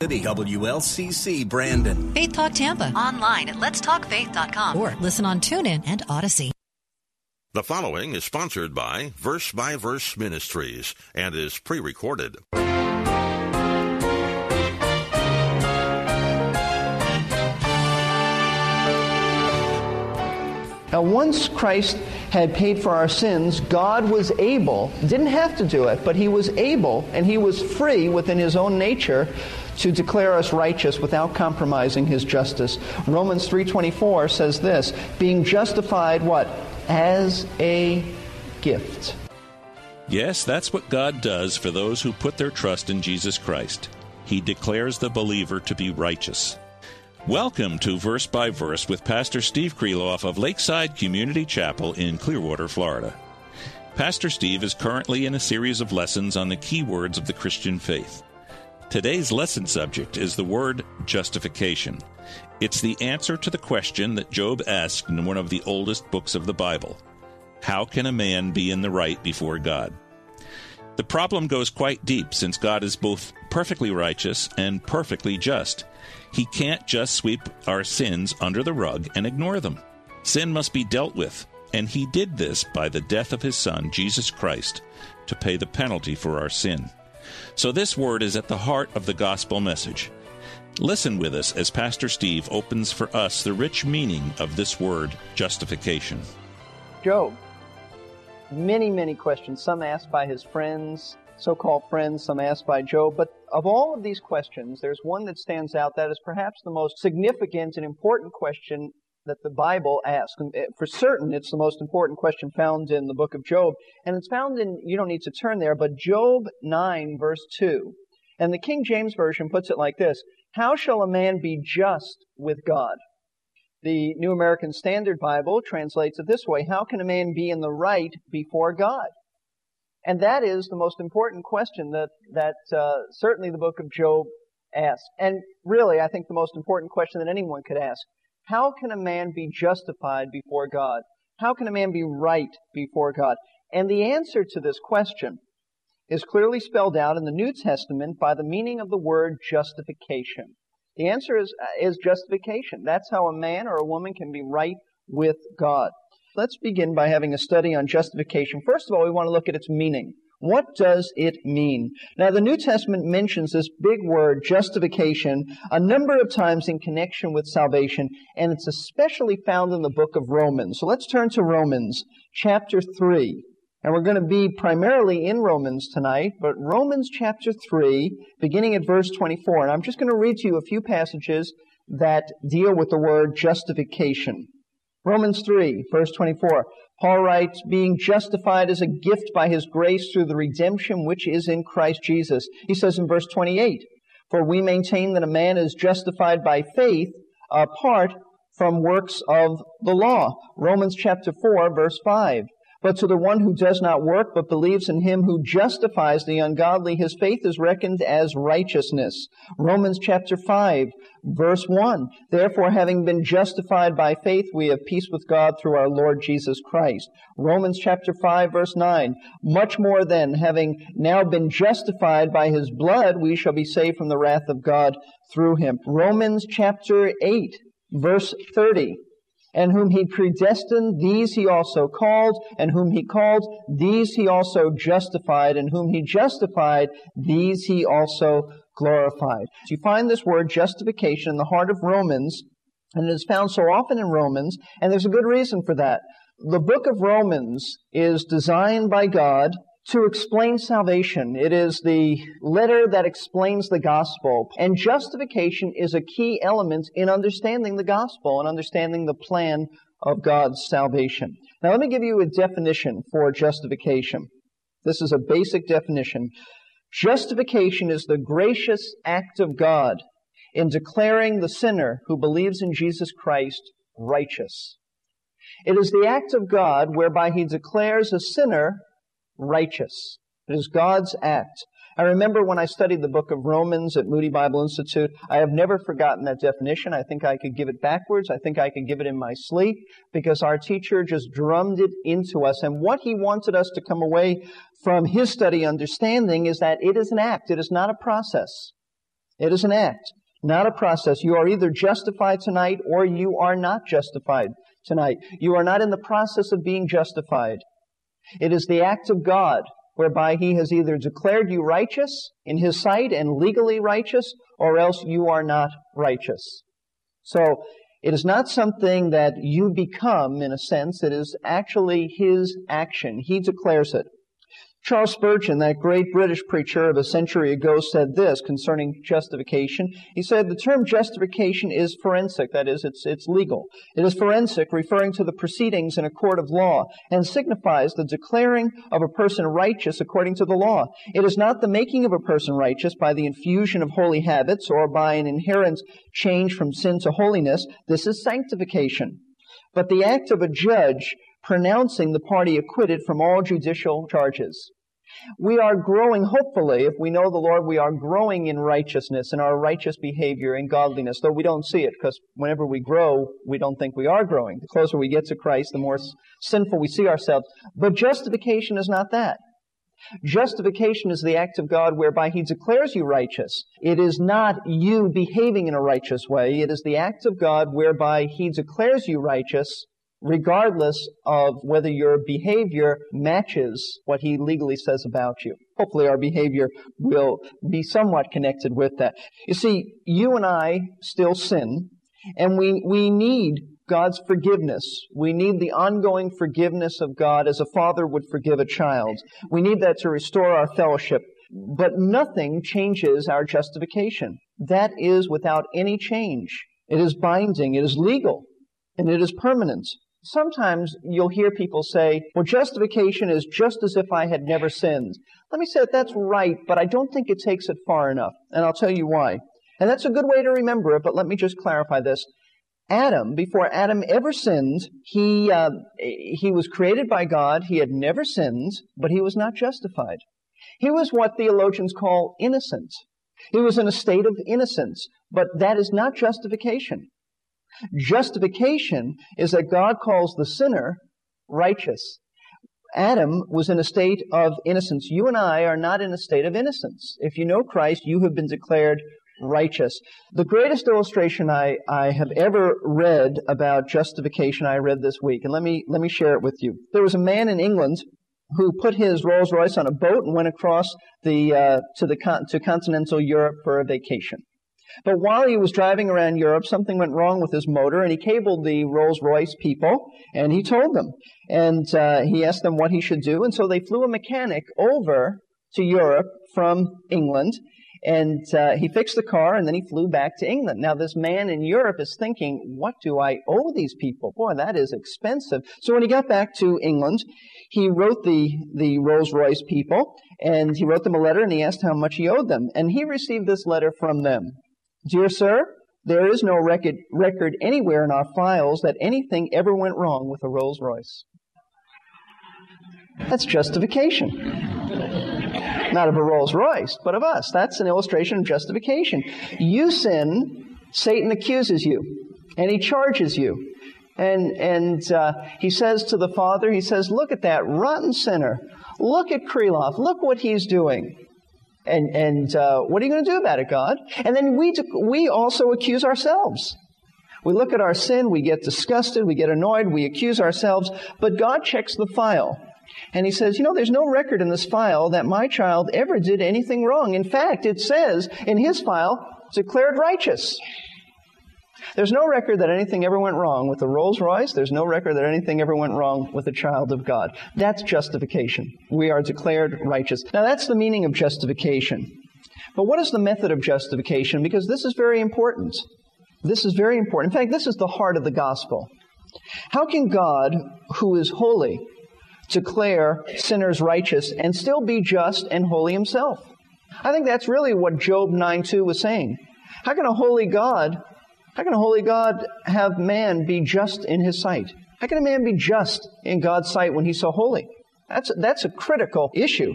WLCC Brandon. Faith Talk Tampa. Online at letstalkfaith.com or listen on TuneIn and Odyssey. The following is sponsored by Verse by Verse Ministries and is pre recorded. Now, once Christ had paid for our sins, God was able, didn't have to do it, but He was able and He was free within His own nature to declare us righteous without compromising His justice. Romans 3.24 says this, being justified what? As a gift. Yes, that's what God does for those who put their trust in Jesus Christ. He declares the believer to be righteous. Welcome to Verse by Verse with Pastor Steve Kreloff of Lakeside Community Chapel in Clearwater, Florida. Pastor Steve is currently in a series of lessons on the key words of the Christian faith. Today's lesson subject is the word justification. It's the answer to the question that Job asked in one of the oldest books of the Bible How can a man be in the right before God? The problem goes quite deep since God is both perfectly righteous and perfectly just. He can't just sweep our sins under the rug and ignore them. Sin must be dealt with, and He did this by the death of His Son, Jesus Christ, to pay the penalty for our sin. So this word is at the heart of the gospel message. Listen with us as Pastor Steve opens for us the rich meaning of this word, justification. Job. Many, many questions, some asked by his friends, so called friends, some asked by Job. But of all of these questions, there's one that stands out that is perhaps the most significant and important question that the Bible asks. And eh, for certain, it's the most important question found in the book of Job. And it's found in, you don't need to turn there, but Job 9, verse 2. And the King James Version puts it like this How shall a man be just with God? The New American Standard Bible translates it this way How can a man be in the right before God? And that is the most important question that, that uh, certainly the book of Job asks. And really, I think the most important question that anyone could ask. How can a man be justified before God? How can a man be right before God? And the answer to this question is clearly spelled out in the New Testament by the meaning of the word justification. The answer is, uh, is justification. That's how a man or a woman can be right with God. Let's begin by having a study on justification. First of all, we want to look at its meaning. What does it mean? Now, the New Testament mentions this big word, justification, a number of times in connection with salvation, and it's especially found in the book of Romans. So let's turn to Romans chapter 3. And we're going to be primarily in Romans tonight, but Romans chapter 3, beginning at verse 24. And I'm just going to read to you a few passages that deal with the word justification. Romans 3, verse 24. Paul writes, being justified as a gift by his grace through the redemption which is in Christ Jesus. He says in verse 28, For we maintain that a man is justified by faith apart from works of the law. Romans chapter 4, verse 5. But to the one who does not work, but believes in him who justifies the ungodly, his faith is reckoned as righteousness. Romans chapter 5, verse 1. Therefore, having been justified by faith, we have peace with God through our Lord Jesus Christ. Romans chapter 5, verse 9. Much more then, having now been justified by his blood, we shall be saved from the wrath of God through him. Romans chapter 8, verse 30. And whom he predestined, these he also called. And whom he called, these he also justified. And whom he justified, these he also glorified. So you find this word justification in the heart of Romans, and it is found so often in Romans, and there's a good reason for that. The book of Romans is designed by God to explain salvation. It is the letter that explains the gospel. And justification is a key element in understanding the gospel and understanding the plan of God's salvation. Now, let me give you a definition for justification. This is a basic definition. Justification is the gracious act of God in declaring the sinner who believes in Jesus Christ righteous. It is the act of God whereby he declares a sinner righteous. It is God's act. I remember when I studied the book of Romans at Moody Bible Institute, I have never forgotten that definition. I think I could give it backwards. I think I could give it in my sleep because our teacher just drummed it into us. And what he wanted us to come away from his study understanding is that it is an act. It is not a process. It is an act, not a process. You are either justified tonight or you are not justified tonight. You are not in the process of being justified. It is the act of God whereby he has either declared you righteous in his sight and legally righteous, or else you are not righteous. So, it is not something that you become in a sense, it is actually his action. He declares it. Charles Spurgeon, that great British preacher of a century ago, said this concerning justification. He said, the term justification is forensic, that is, it's, it's legal. It is forensic, referring to the proceedings in a court of law, and signifies the declaring of a person righteous according to the law. It is not the making of a person righteous by the infusion of holy habits or by an inherent change from sin to holiness. This is sanctification. But the act of a judge pronouncing the party acquitted from all judicial charges. We are growing, hopefully, if we know the Lord, we are growing in righteousness, in our righteous behavior and godliness, though we don't see it, because whenever we grow, we don't think we are growing. The closer we get to Christ, the more sinful we see ourselves. But justification is not that. Justification is the act of God whereby He declares you righteous. It is not you behaving in a righteous way. It is the act of God whereby He declares you righteous regardless of whether your behavior matches what he legally says about you. Hopefully our behavior will be somewhat connected with that. You see, you and I still sin, and we, we need God's forgiveness. We need the ongoing forgiveness of God as a father would forgive a child. We need that to restore our fellowship. But nothing changes our justification. That is without any change. It is binding. It is legal. And it is permanent. Sometimes you'll hear people say, well, justification is just as if I had never sinned. Let me say that that's right, but I don't think it takes it far enough. And I'll tell you why. And that's a good way to remember it, but let me just clarify this. Adam, before Adam ever sinned, he, uh, he was created by God. He had never sinned, but he was not justified. He was what theologians call innocent. He was in a state of innocence, but that is not justification. Justification is that God calls the sinner righteous. Adam was in a state of innocence. You and I are not in a state of innocence. If you know Christ, you have been declared righteous. The greatest illustration I, I have ever read about justification I read this week, and let me, let me share it with you. There was a man in England who put his Rolls Royce on a boat and went across the, uh, to, the, to continental Europe for a vacation. But while he was driving around Europe, something went wrong with his motor, and he cabled the Rolls Royce people, and he told them. And uh, he asked them what he should do, and so they flew a mechanic over to Europe from England, and uh, he fixed the car, and then he flew back to England. Now, this man in Europe is thinking, what do I owe these people? Boy, that is expensive. So when he got back to England, he wrote the, the Rolls Royce people, and he wrote them a letter, and he asked how much he owed them. And he received this letter from them. Dear sir, there is no record, record anywhere in our files that anything ever went wrong with a Rolls Royce. That's justification. Not of a Rolls Royce, but of us. That's an illustration of justification. You sin, Satan accuses you, and he charges you. And, and uh, he says to the Father, he says, Look at that rotten sinner. Look at Kreloff. Look what he's doing. And, and uh, what are you going to do about it, God? And then we, we also accuse ourselves. We look at our sin, we get disgusted, we get annoyed, we accuse ourselves, but God checks the file. And he says, you know, there's no record in this file that my child ever did anything wrong. In fact, it says in his file, declared righteous. There's no record that anything ever went wrong with the Rolls Royce. There's no record that anything ever went wrong with a child of God. That's justification. We are declared righteous. Now that's the meaning of justification. But what is the method of justification? Because this is very important. This is very important. In fact, this is the heart of the gospel. How can God, who is holy, declare sinners righteous and still be just and holy himself? I think that's really what Job 9 2 was saying. How can a holy God, how can a holy God have man be just in his sight? How can a man be just in God's sight when he's so holy? That's, that's a critical issue.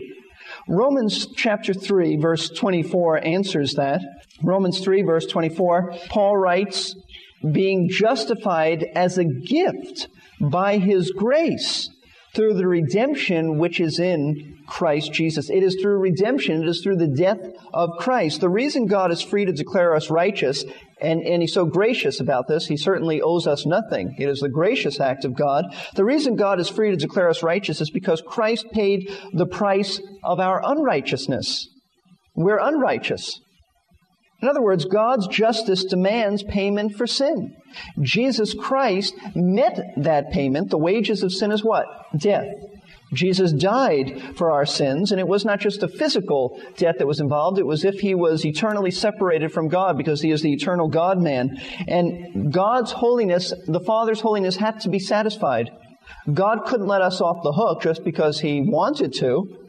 Romans chapter 3 verse 24 answers that. Romans 3 verse 24, Paul writes, being justified as a gift by his grace through the redemption which is in Christ Jesus. It is through redemption, it is through the death of Christ. The reason God is free to declare us righteous, and, and He's so gracious about this, He certainly owes us nothing. It is the gracious act of God. The reason God is free to declare us righteous is because Christ paid the price of our unrighteousness. We're unrighteous. In other words, God's justice demands payment for sin. Jesus Christ met that payment. The wages of sin is what? Death. Jesus died for our sins, and it was not just a physical death that was involved. It was if he was eternally separated from God because he is the eternal God man. And God's holiness, the Father's holiness, had to be satisfied. God couldn't let us off the hook just because he wanted to.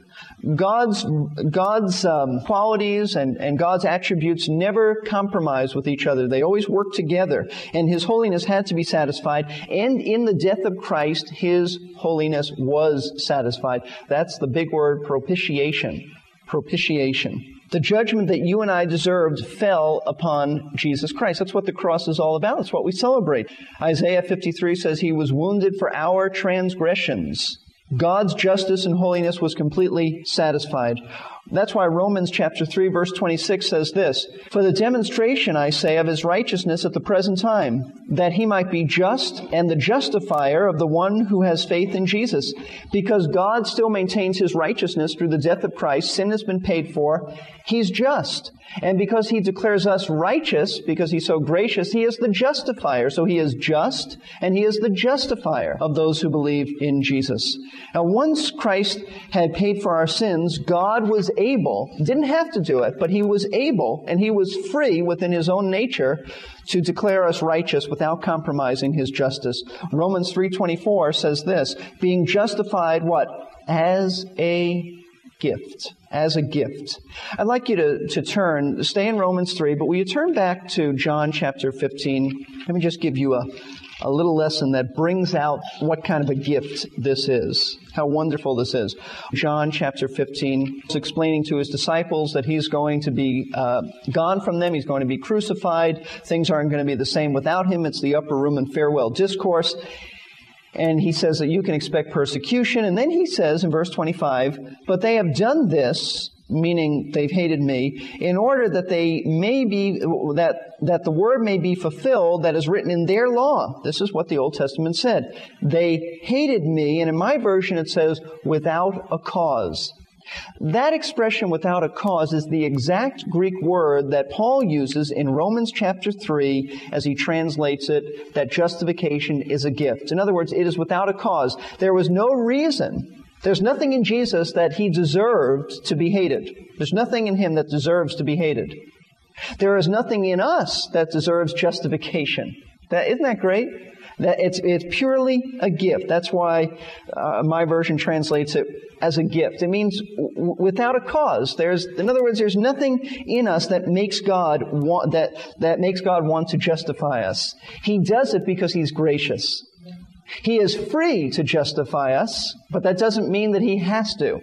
God's, God's um, qualities and, and God's attributes never compromise with each other. They always work together. And His holiness had to be satisfied. And in the death of Christ, His holiness was satisfied. That's the big word propitiation. Propitiation. The judgment that you and I deserved fell upon Jesus Christ. That's what the cross is all about. That's what we celebrate. Isaiah 53 says he was wounded for our transgressions. God's justice and holiness was completely satisfied. That's why Romans chapter 3 verse 26 says this, For the demonstration, I say, of his righteousness at the present time, that he might be just and the justifier of the one who has faith in Jesus. Because God still maintains his righteousness through the death of Christ, sin has been paid for, he's just. And because he declares us righteous, because he's so gracious, he is the justifier. So he is just, and he is the justifier of those who believe in Jesus. Now, once Christ had paid for our sins, God was able, didn't have to do it, but he was able, and he was free within his own nature to declare us righteous without compromising his justice. Romans 3.24 says this, being justified what? As a gift. As a gift. I'd like you to, to turn, stay in Romans 3, but will you turn back to John chapter 15? Let me just give you a, a little lesson that brings out what kind of a gift this is. How wonderful this is. John chapter 15 is explaining to his disciples that he's going to be uh, gone from them. He's going to be crucified. Things aren't going to be the same without him. It's the upper room and farewell discourse and he says that you can expect persecution. And then he says in verse 25, but they have done this, meaning they've hated me, in order that they may be, that, that the word may be fulfilled that is written in their law. This is what the Old Testament said. They hated me, and in my version it says, without a cause. That expression without a cause is the exact Greek word that Paul uses in Romans chapter 3 as he translates it that justification is a gift. In other words, it is without a cause. There was no reason. There's nothing in Jesus that he deserved to be hated. There's nothing in him that deserves to be hated. There is nothing in us that deserves justification. That, isn't that great? That it's, it's purely a gift. That's why uh, my version translates it as a gift. It means w- without a cause. There's, in other words, there's nothing in us that makes God want, that, that makes God want to justify us. He does it because He's gracious. He is free to justify us, but that doesn't mean that he has to.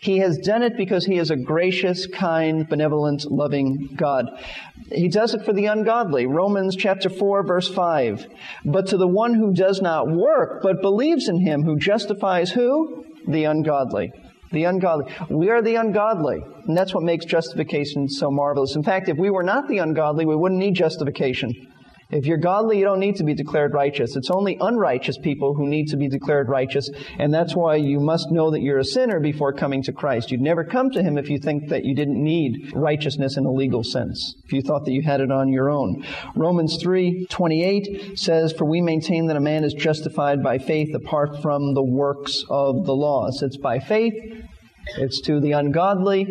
He has done it because he is a gracious, kind, benevolent, loving God. He does it for the ungodly. Romans chapter 4 verse 5. But to the one who does not work, but believes in him who justifies who? The ungodly. The ungodly. We are the ungodly. And that's what makes justification so marvelous. In fact, if we were not the ungodly, we wouldn't need justification. If you're godly, you don't need to be declared righteous. It's only unrighteous people who need to be declared righteous, and that's why you must know that you're a sinner before coming to Christ. You'd never come to Him if you think that you didn't need righteousness in a legal sense, if you thought that you had it on your own. Romans 3:28 says, "For we maintain that a man is justified by faith apart from the works of the law." So it's by faith, it's to the ungodly,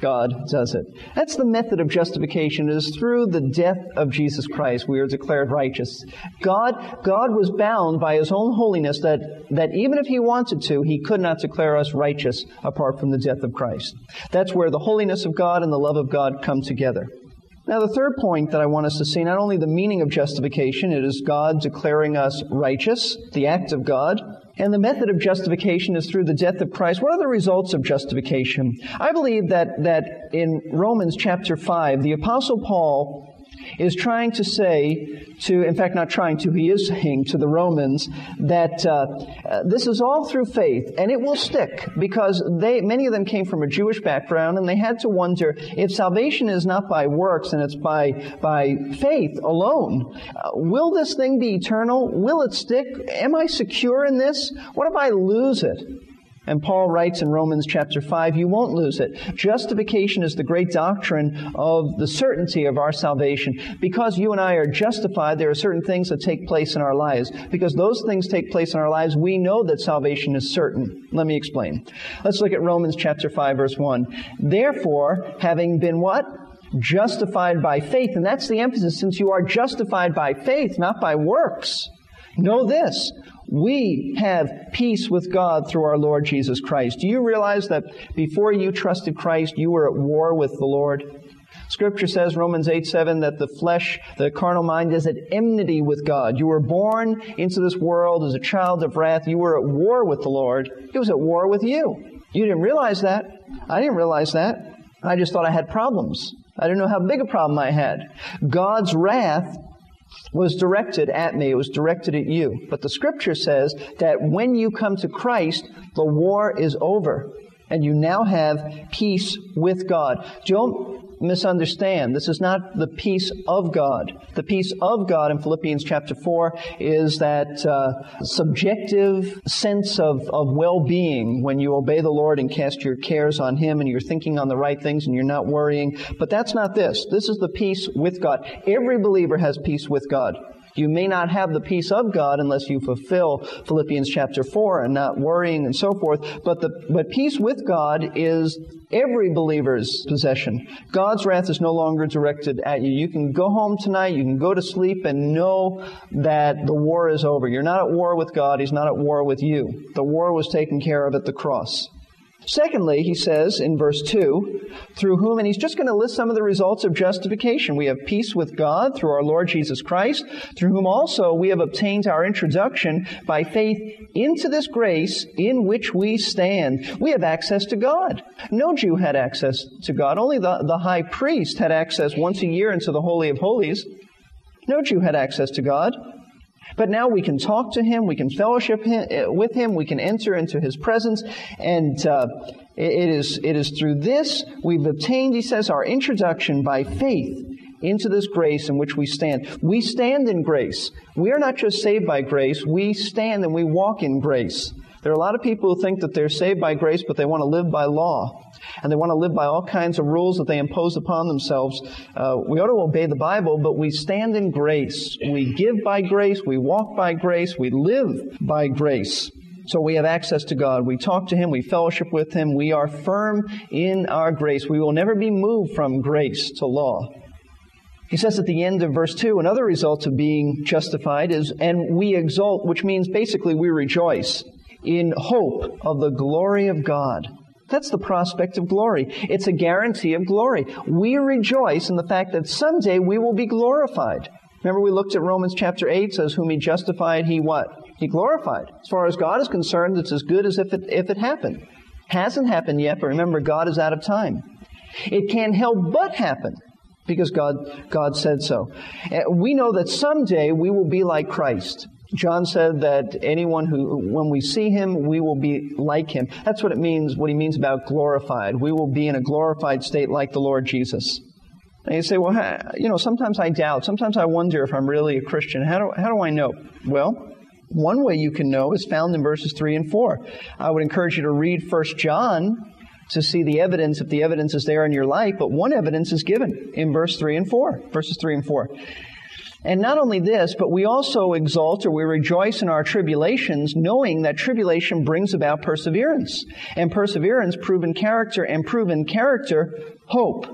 God does it. That's the method of justification. It is through the death of Jesus Christ we are declared righteous. God, God was bound by His own holiness that, that even if He wanted to, He could not declare us righteous apart from the death of Christ. That's where the holiness of God and the love of God come together. Now, the third point that I want us to see, not only the meaning of justification, it is God declaring us righteous, the act of God, and the method of justification is through the death of Christ. What are the results of justification? I believe that, that in Romans chapter 5, the Apostle Paul is trying to say to, in fact, not trying to, he is saying to the Romans that uh, uh, this is all through faith, and it will stick because they, many of them came from a Jewish background, and they had to wonder if salvation is not by works and it's by by faith alone. Uh, will this thing be eternal? Will it stick? Am I secure in this? What if I lose it? And Paul writes in Romans chapter 5, you won't lose it. Justification is the great doctrine of the certainty of our salvation. Because you and I are justified, there are certain things that take place in our lives. Because those things take place in our lives, we know that salvation is certain. Let me explain. Let's look at Romans chapter 5 verse 1. Therefore, having been what? Justified by faith. And that's the emphasis since you are justified by faith, not by works. Know this. We have peace with God through our Lord Jesus Christ. Do you realize that before you trusted Christ, you were at war with the Lord? Scripture says, Romans 8 7, that the flesh, the carnal mind is at enmity with God. You were born into this world as a child of wrath. You were at war with the Lord. He was at war with you. You didn't realize that. I didn't realize that. I just thought I had problems. I didn't know how big a problem I had. God's wrath was directed at me, it was directed at you. But the scripture says that when you come to Christ, the war is over and you now have peace with God. Don't misunderstand. This is not the peace of God. The peace of God in Philippians chapter 4 is that uh, subjective sense of, of well being when you obey the Lord and cast your cares on Him and you're thinking on the right things and you're not worrying. But that's not this. This is the peace with God. Every believer has peace with God. You may not have the peace of God unless you fulfill Philippians chapter 4 and not worrying and so forth. But the, but peace with God is every believer's possession. God's wrath is no longer directed at you. You can go home tonight, you can go to sleep and know that the war is over. You're not at war with God, He's not at war with you. The war was taken care of at the cross. Secondly, he says in verse 2, through whom, and he's just going to list some of the results of justification. We have peace with God through our Lord Jesus Christ, through whom also we have obtained our introduction by faith into this grace in which we stand. We have access to God. No Jew had access to God. Only the, the high priest had access once a year into the Holy of Holies. No Jew had access to God. But now we can talk to him, we can fellowship with him, we can enter into his presence, and uh, it is it is through this we've obtained, he says, our introduction by faith into this grace in which we stand. We stand in grace. We are not just saved by grace, we stand and we walk in grace. There are a lot of people who think that they're saved by grace, but they want to live by law. And they want to live by all kinds of rules that they impose upon themselves. Uh, we ought to obey the Bible, but we stand in grace. We give by grace. We walk by grace. We live by grace. So we have access to God. We talk to Him. We fellowship with Him. We are firm in our grace. We will never be moved from grace to law. He says at the end of verse 2, another result of being justified is, and we exult, which means basically we rejoice in hope of the glory of God. That's the prospect of glory. It's a guarantee of glory. We rejoice in the fact that someday we will be glorified. Remember we looked at Romans chapter 8 says whom he justified he what? He glorified. As far as God is concerned it's as good as if it if it happened. Hasn't happened yet, but remember God is out of time. It can't help but happen because God God said so. Eh, we know that someday we will be like Christ. John said that anyone who, when we see him, we will be like him. That's what it means, what he means about glorified. We will be in a glorified state like the Lord Jesus. And you say, well, you know, sometimes I doubt. Sometimes I wonder if I'm really a Christian. How do, how do I know? Well, one way you can know is found in verses 3 and 4. I would encourage you to read 1 John to see the evidence, if the evidence is there in your life, but one evidence is given in verse 3 and 4. Verses 3 and 4. And not only this, but we also exult or we rejoice in our tribulations, knowing that tribulation brings about perseverance. And perseverance, proven character, and proven character, hope.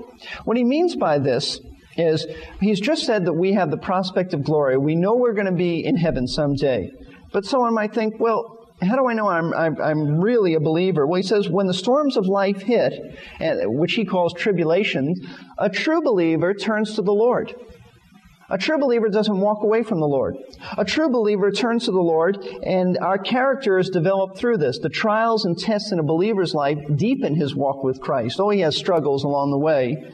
What he means by this is he's just said that we have the prospect of glory. We know we're going to be in heaven someday. But someone might think, well, how do I know I'm, I'm, I'm, really a believer? Well, he says, when the storms of life hit, which he calls tribulation, a true believer turns to the Lord. A true believer doesn't walk away from the Lord. A true believer turns to the Lord, and our character is developed through this. The trials and tests in a believer's life deepen his walk with Christ. Oh, he has struggles along the way,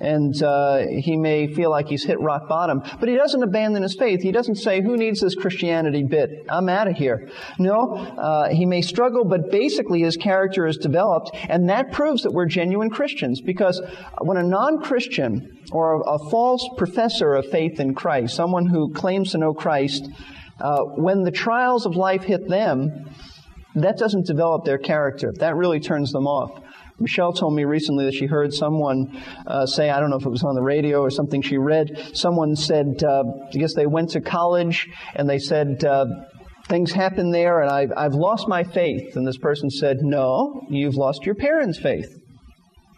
and uh, he may feel like he's hit rock bottom. But he doesn't abandon his faith. He doesn't say, Who needs this Christianity bit? I'm out of here. No, uh, he may struggle, but basically his character is developed, and that proves that we're genuine Christians. Because when a non Christian or a, a, false professor of faith in Christ, someone who claims to know Christ, uh, when the trials of life hit them, that doesn't develop their character. That really turns them off. Michelle told me recently that she heard someone uh, say, I don't know if it was on the radio or something she read, someone said, uh, I guess they went to college and they said, uh, things happen there and I've, I've lost my faith. And this person said, No, you've lost your parents' faith.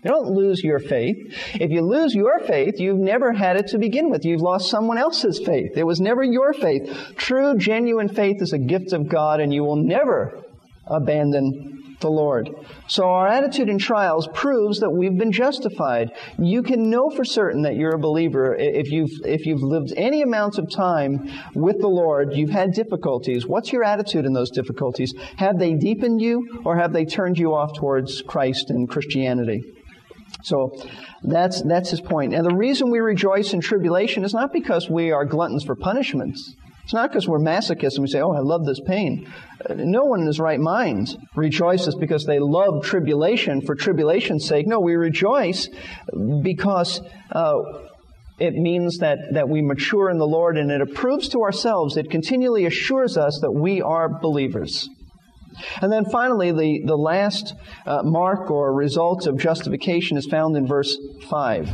You don't lose your faith. If you lose your faith, you've never had it to begin with. You've lost someone else's faith. It was never your faith. True, genuine faith is a gift of God, and you will never abandon the Lord. So our attitude in trials proves that we've been justified. You can know for certain that you're a believer if you've, if you've lived any amount of time with the Lord, you've had difficulties. What's your attitude in those difficulties? Have they deepened you or have they turned you off towards Christ and Christianity? So that's, that's his point. And the reason we rejoice in tribulation is not because we are gluttons for punishments. It's not because we're masochists and we say, oh, I love this pain. No one in his right mind rejoices because they love tribulation for tribulation's sake. No, we rejoice because uh, it means that, that we mature in the Lord and it approves to ourselves, it continually assures us that we are believers. And then finally, the, the last uh, mark or result of justification is found in verse 5.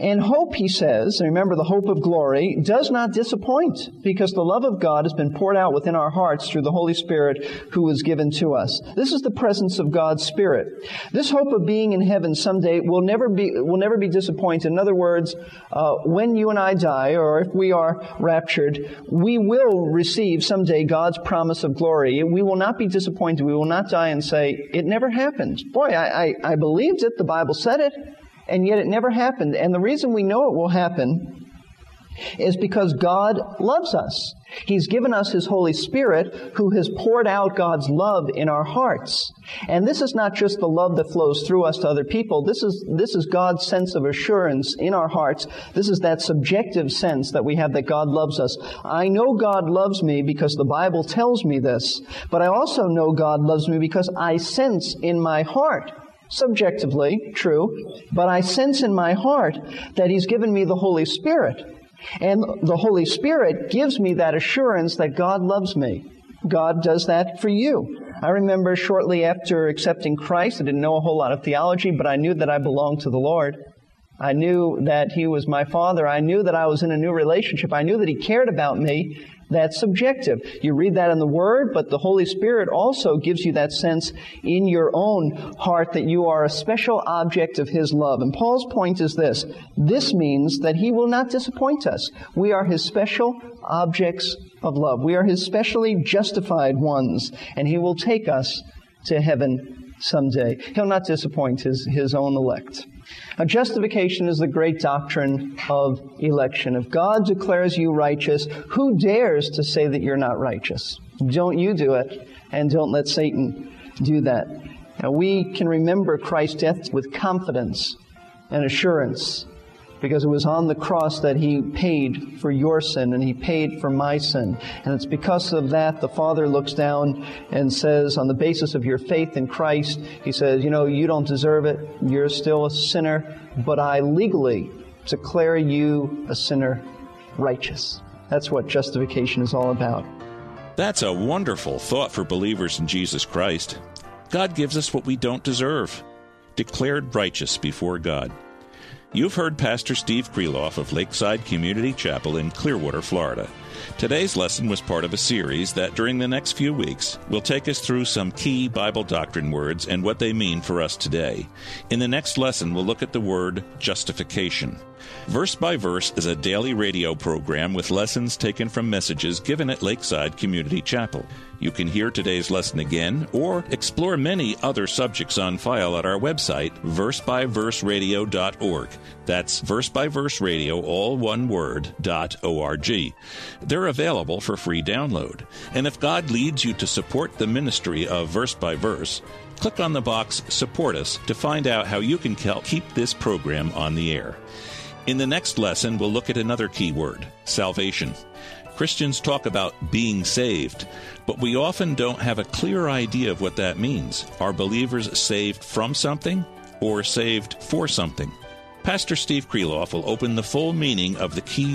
And hope, he says, remember the hope of glory, does not disappoint because the love of God has been poured out within our hearts through the Holy Spirit who was given to us. This is the presence of God's Spirit. This hope of being in heaven someday will never be, will never be disappointed. In other words, uh, when you and I die, or if we are raptured, we will receive someday God's promise of glory. We will not be disappointed. We will not die and say, it never happened. Boy, I, I, I believed it. The Bible said it and yet it never happened. And the reason we know it will happen is because God loves us. He's given us His Holy Spirit who has poured out God's love in our hearts. And this is not just the love that flows through us to other people. This is, this is God's sense of assurance in our hearts. This is that subjective sense that we have that God loves us. I know God loves me because the Bible tells me this, but I also know God loves me because I sense in my heart subjectively, true, but I sense in my heart that He's given me the Holy Spirit. And the Holy Spirit gives me that assurance that God loves me. God does that for you. I remember shortly after accepting Christ, I didn't know a whole lot of theology, but I knew that I belonged to the Lord. I knew that He was my Father. I knew that I was in a new relationship. I knew that He cared about me. That's subjective. You read that in the Word, but the Holy Spirit also gives you that sense in your own heart that you are a special object of His love. And Paul's point is this. This means that He will not disappoint us. We are His special objects of love. We are His specially justified ones, and He will take us to heaven someday. He'll not disappoint His, his own elect. Now, justification is the great doctrine of election. If God declares you righteous, who dares to say that you're not righteous? Don't you do it, and don't let Satan do that. Now, we can remember Christ's death with confidence and assurance because it was on the cross that he paid for your sin and he paid for my sin. And it's because of that the Father looks down and says, on the basis of your faith in Christ, he says, you know, you don't deserve it. You're still a sinner, but I legally declare you a sinner righteous. That's what justification is all about. That's a wonderful thought for believers in Jesus Christ. God gives us what we don't deserve, declared righteous before God. You've heard Pastor Steve Kreloff of Lakeside Community Chapel in Clearwater, Florida. Today's lesson was part of a series that, during the next few weeks, will take us through some key Bible doctrine words and what they mean for us today. In the next lesson, we'll look at the word justification. Verse by Verse is a daily radio program with lessons taken from messages given at Lakeside Community Chapel. You can hear today's lesson again or explore many other subjects on file at our website, versebyverseradio.org. That's verse by verse radio, all one word, dot O-R-G. They're available for free download. And if God leads you to support the ministry of Verse by Verse, click on the box Support Us to find out how you can help keep this program on the air. In the next lesson, we'll look at another key word salvation. Christians talk about being saved, but we often don't have a clear idea of what that means. Are believers saved from something or saved for something? Pastor Steve Kreloff will open the full meaning of the key